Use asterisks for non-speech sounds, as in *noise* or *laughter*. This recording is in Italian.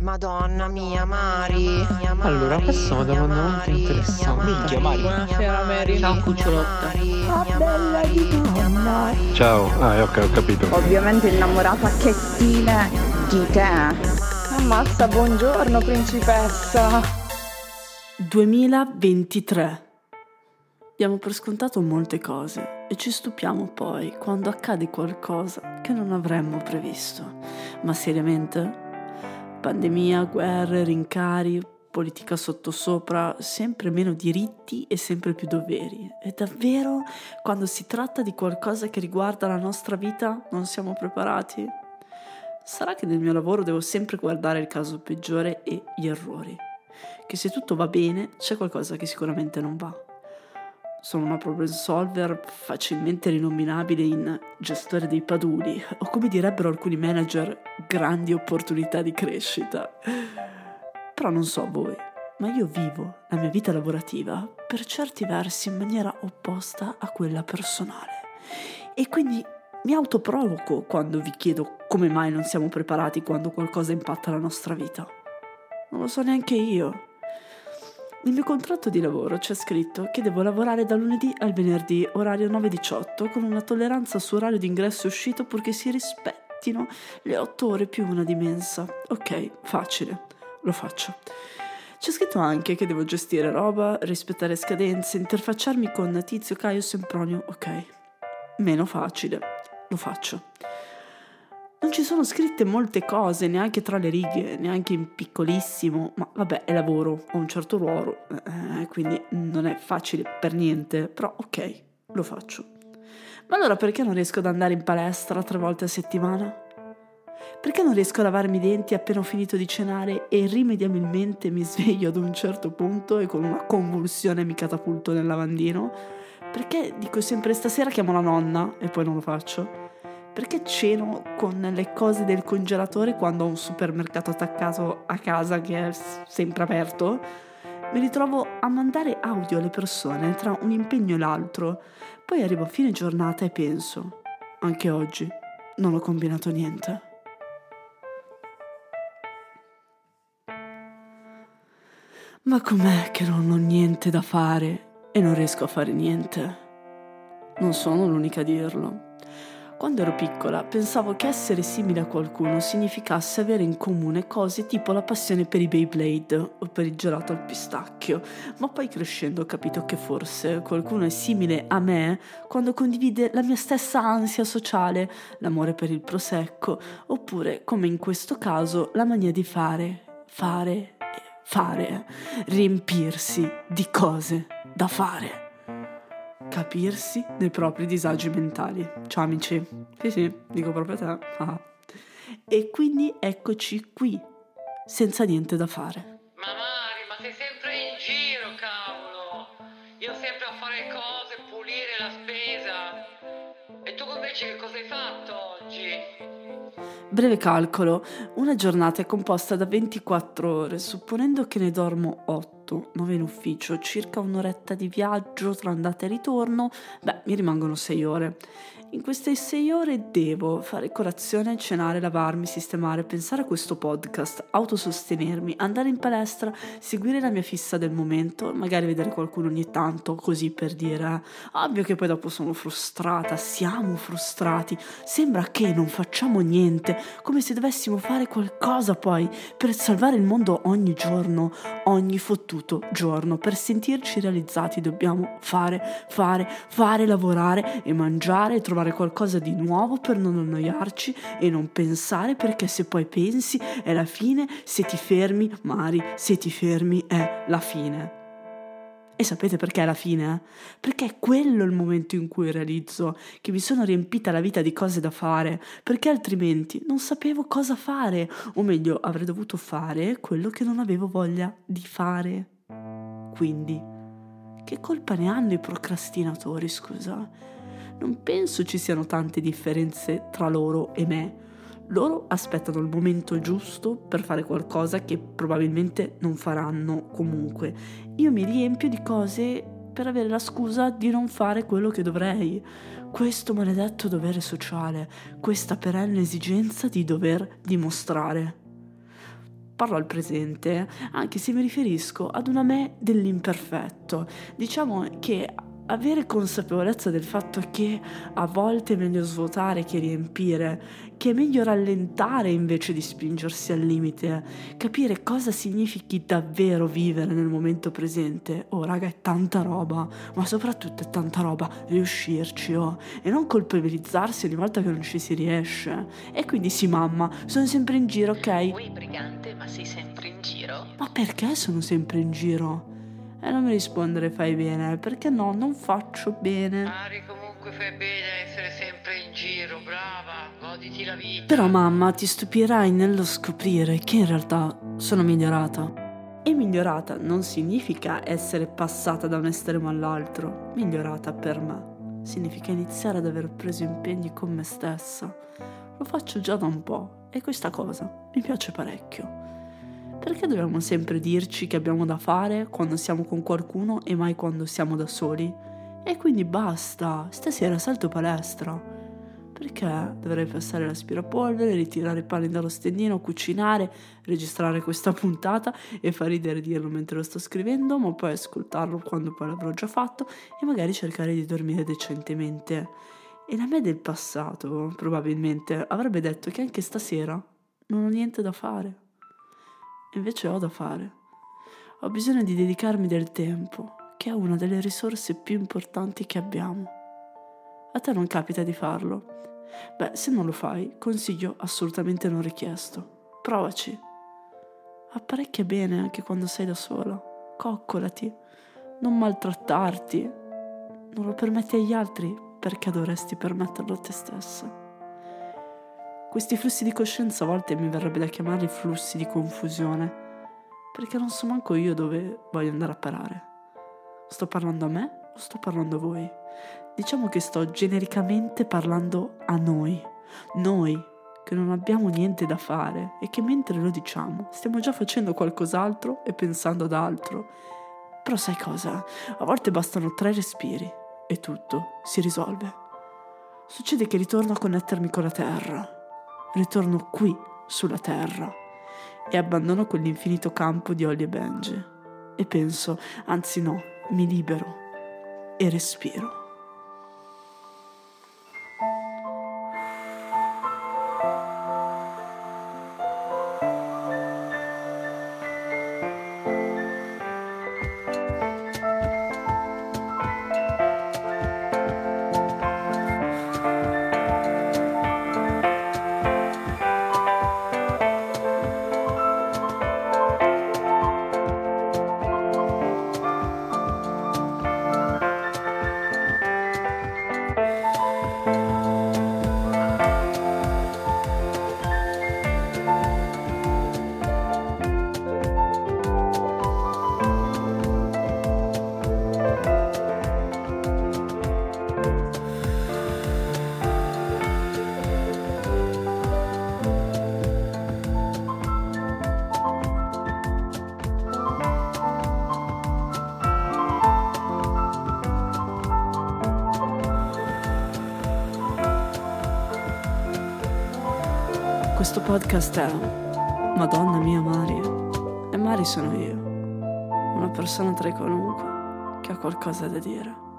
Madonna mia, Mari. Allora, questa è una domanda molto interessante. Minchia, Mari. Buonasera Mary. Ciao cucciolotta. Ah, bella di donna. Ciao, ah, ok, ho capito. Ovviamente innamorata che stile di te. Ammazza, buongiorno principessa. 2023. Diamo per scontato molte cose e ci stupiamo poi quando accade qualcosa che non avremmo previsto. Ma seriamente? Pandemia, guerre, rincari, politica sottosopra, sempre meno diritti e sempre più doveri. E davvero, quando si tratta di qualcosa che riguarda la nostra vita, non siamo preparati? Sarà che nel mio lavoro devo sempre guardare il caso peggiore e gli errori. Che se tutto va bene, c'è qualcosa che sicuramente non va. Sono una problem solver facilmente rinominabile in gestore dei paduli o come direbbero alcuni manager, grandi opportunità di crescita. Però non so voi, ma io vivo la mia vita lavorativa per certi versi in maniera opposta a quella personale. E quindi mi autoprovoco quando vi chiedo come mai non siamo preparati quando qualcosa impatta la nostra vita. Non lo so neanche io. Nel mio contratto di lavoro c'è scritto che devo lavorare da lunedì al venerdì, orario 9-18, con una tolleranza su orario di ingresso e uscita purché si rispettino le 8 ore più una di mensa. Ok, facile, lo faccio. C'è scritto anche che devo gestire roba, rispettare scadenze, interfacciarmi con Tizio, Caio, Sempronio. Ok, meno facile, lo faccio. Non ci sono scritte molte cose, neanche tra le righe, neanche in piccolissimo, ma vabbè, è lavoro, ho un certo ruolo, eh, quindi non è facile per niente, però ok, lo faccio. Ma allora perché non riesco ad andare in palestra tre volte a settimana? Perché non riesco a lavarmi i denti appena ho finito di cenare e irrimediabilmente mi sveglio ad un certo punto e con una convulsione mi catapulto nel lavandino? Perché dico sempre stasera chiamo la nonna e poi non lo faccio? Perché ceno con le cose del congelatore quando ho un supermercato attaccato a casa che è sempre aperto? Mi ritrovo a mandare audio alle persone tra un impegno e l'altro. Poi arrivo a fine giornata e penso, anche oggi non ho combinato niente. Ma com'è che non ho niente da fare e non riesco a fare niente? Non sono l'unica a dirlo. Quando ero piccola pensavo che essere simile a qualcuno significasse avere in comune cose tipo la passione per i Beyblade o per il gelato al pistacchio, ma poi crescendo ho capito che forse qualcuno è simile a me quando condivide la mia stessa ansia sociale, l'amore per il prosecco, oppure, come in questo caso, la mania di fare, fare fare, riempirsi di cose da fare capirsi nei propri disagi mentali. Ciao amici. Sì, sì, dico proprio a te. Ah. E quindi eccoci qui, senza niente da fare. Ma Mari, ma sei sempre in giro, cavolo! Io sempre a fare cose, pulire la spesa. E tu invece che cosa hai fatto oggi? Breve calcolo, una giornata è composta da 24 ore, supponendo che ne dormo 8, 9 in ufficio, circa un'oretta di viaggio tra andata e ritorno, beh, mi rimangono 6 ore. In queste 6 ore devo fare colazione, cenare, lavarmi, sistemare, pensare a questo podcast, autosostenermi, andare in palestra, seguire la mia fissa del momento, magari vedere qualcuno ogni tanto, così per dire, ovvio che poi dopo sono frustrata, siamo frustrati, sembra che non facciamo niente, come se dovessimo fare qualcosa poi per salvare il mondo ogni giorno, ogni fottuto giorno, per sentirci realizzati dobbiamo fare, fare, fare, lavorare e mangiare e trovare qualcosa di nuovo per non annoiarci e non pensare perché se poi pensi è la fine, se ti fermi, Mari, se ti fermi è la fine. E sapete perché è la fine? Perché è quello il momento in cui realizzo che mi sono riempita la vita di cose da fare, perché altrimenti non sapevo cosa fare, o meglio avrei dovuto fare quello che non avevo voglia di fare. Quindi, che colpa ne hanno i procrastinatori, scusa? Non penso ci siano tante differenze tra loro e me. Loro aspettano il momento giusto per fare qualcosa che probabilmente non faranno comunque. Io mi riempio di cose per avere la scusa di non fare quello che dovrei. Questo maledetto dovere sociale, questa perenne esigenza di dover dimostrare. parlo al presente, anche se mi riferisco ad una me dell'imperfetto. Diciamo che avere consapevolezza del fatto che a volte è meglio svuotare che riempire, che è meglio rallentare invece di spingersi al limite, capire cosa significhi davvero vivere nel momento presente. Oh, raga, è tanta roba, ma soprattutto è tanta roba riuscirci, oh, e non colpevolizzarsi ogni volta che non ci si riesce. E quindi sì, mamma, sono sempre in giro, ok? Ui, brigante, ma sei sempre in giro? Ma perché sono sempre in giro? E non mi rispondere fai bene, perché no, non faccio bene. Mari, comunque fai bene a essere sempre in giro, brava. Però mamma, ti stupirai nello scoprire che in realtà sono migliorata. E migliorata non significa essere passata da un estremo all'altro. Migliorata per me significa iniziare ad aver preso impegni con me stessa. Lo faccio già da un po' e questa cosa mi piace parecchio. Perché dobbiamo sempre dirci che abbiamo da fare quando siamo con qualcuno e mai quando siamo da soli? E quindi basta, stasera salto palestra. Perché dovrei passare l'aspirapolvere, ritirare i panni dallo stendino, cucinare, registrare questa *laughs* puntata e far ridere dirlo mentre lo sto scrivendo, ma poi ascoltarlo quando poi l'avrò già fatto e magari cercare di dormire decentemente. E la me del passato, probabilmente, avrebbe detto che anche stasera non ho niente da fare. Invece ho da fare. Ho bisogno di dedicarmi del tempo, che è una delle risorse più importanti che abbiamo. A te non capita di farlo? Beh, se non lo fai, consiglio assolutamente non richiesto. Provaci. Apparecchia bene anche quando sei da sola. Coccolati. Non maltrattarti. Non lo permetti agli altri perché dovresti permetterlo a te stessa. Questi flussi di coscienza a volte mi verrebbe da chiamarli flussi di confusione, perché non so manco io dove voglio andare a parare. Sto parlando a me o sto parlando a voi? Diciamo che sto genericamente parlando a noi, noi che non abbiamo niente da fare e che mentre lo diciamo stiamo già facendo qualcos'altro e pensando ad altro. Però sai cosa? A volte bastano tre respiri e tutto si risolve. Succede che ritorno a connettermi con la terra ritorno qui sulla terra e abbandono quell'infinito campo di Ollie e Benji e penso, anzi no, mi libero e respiro. Questo podcast è Madonna mia Mari. E Mari sono io, una persona tra i qualunque che ha qualcosa da dire.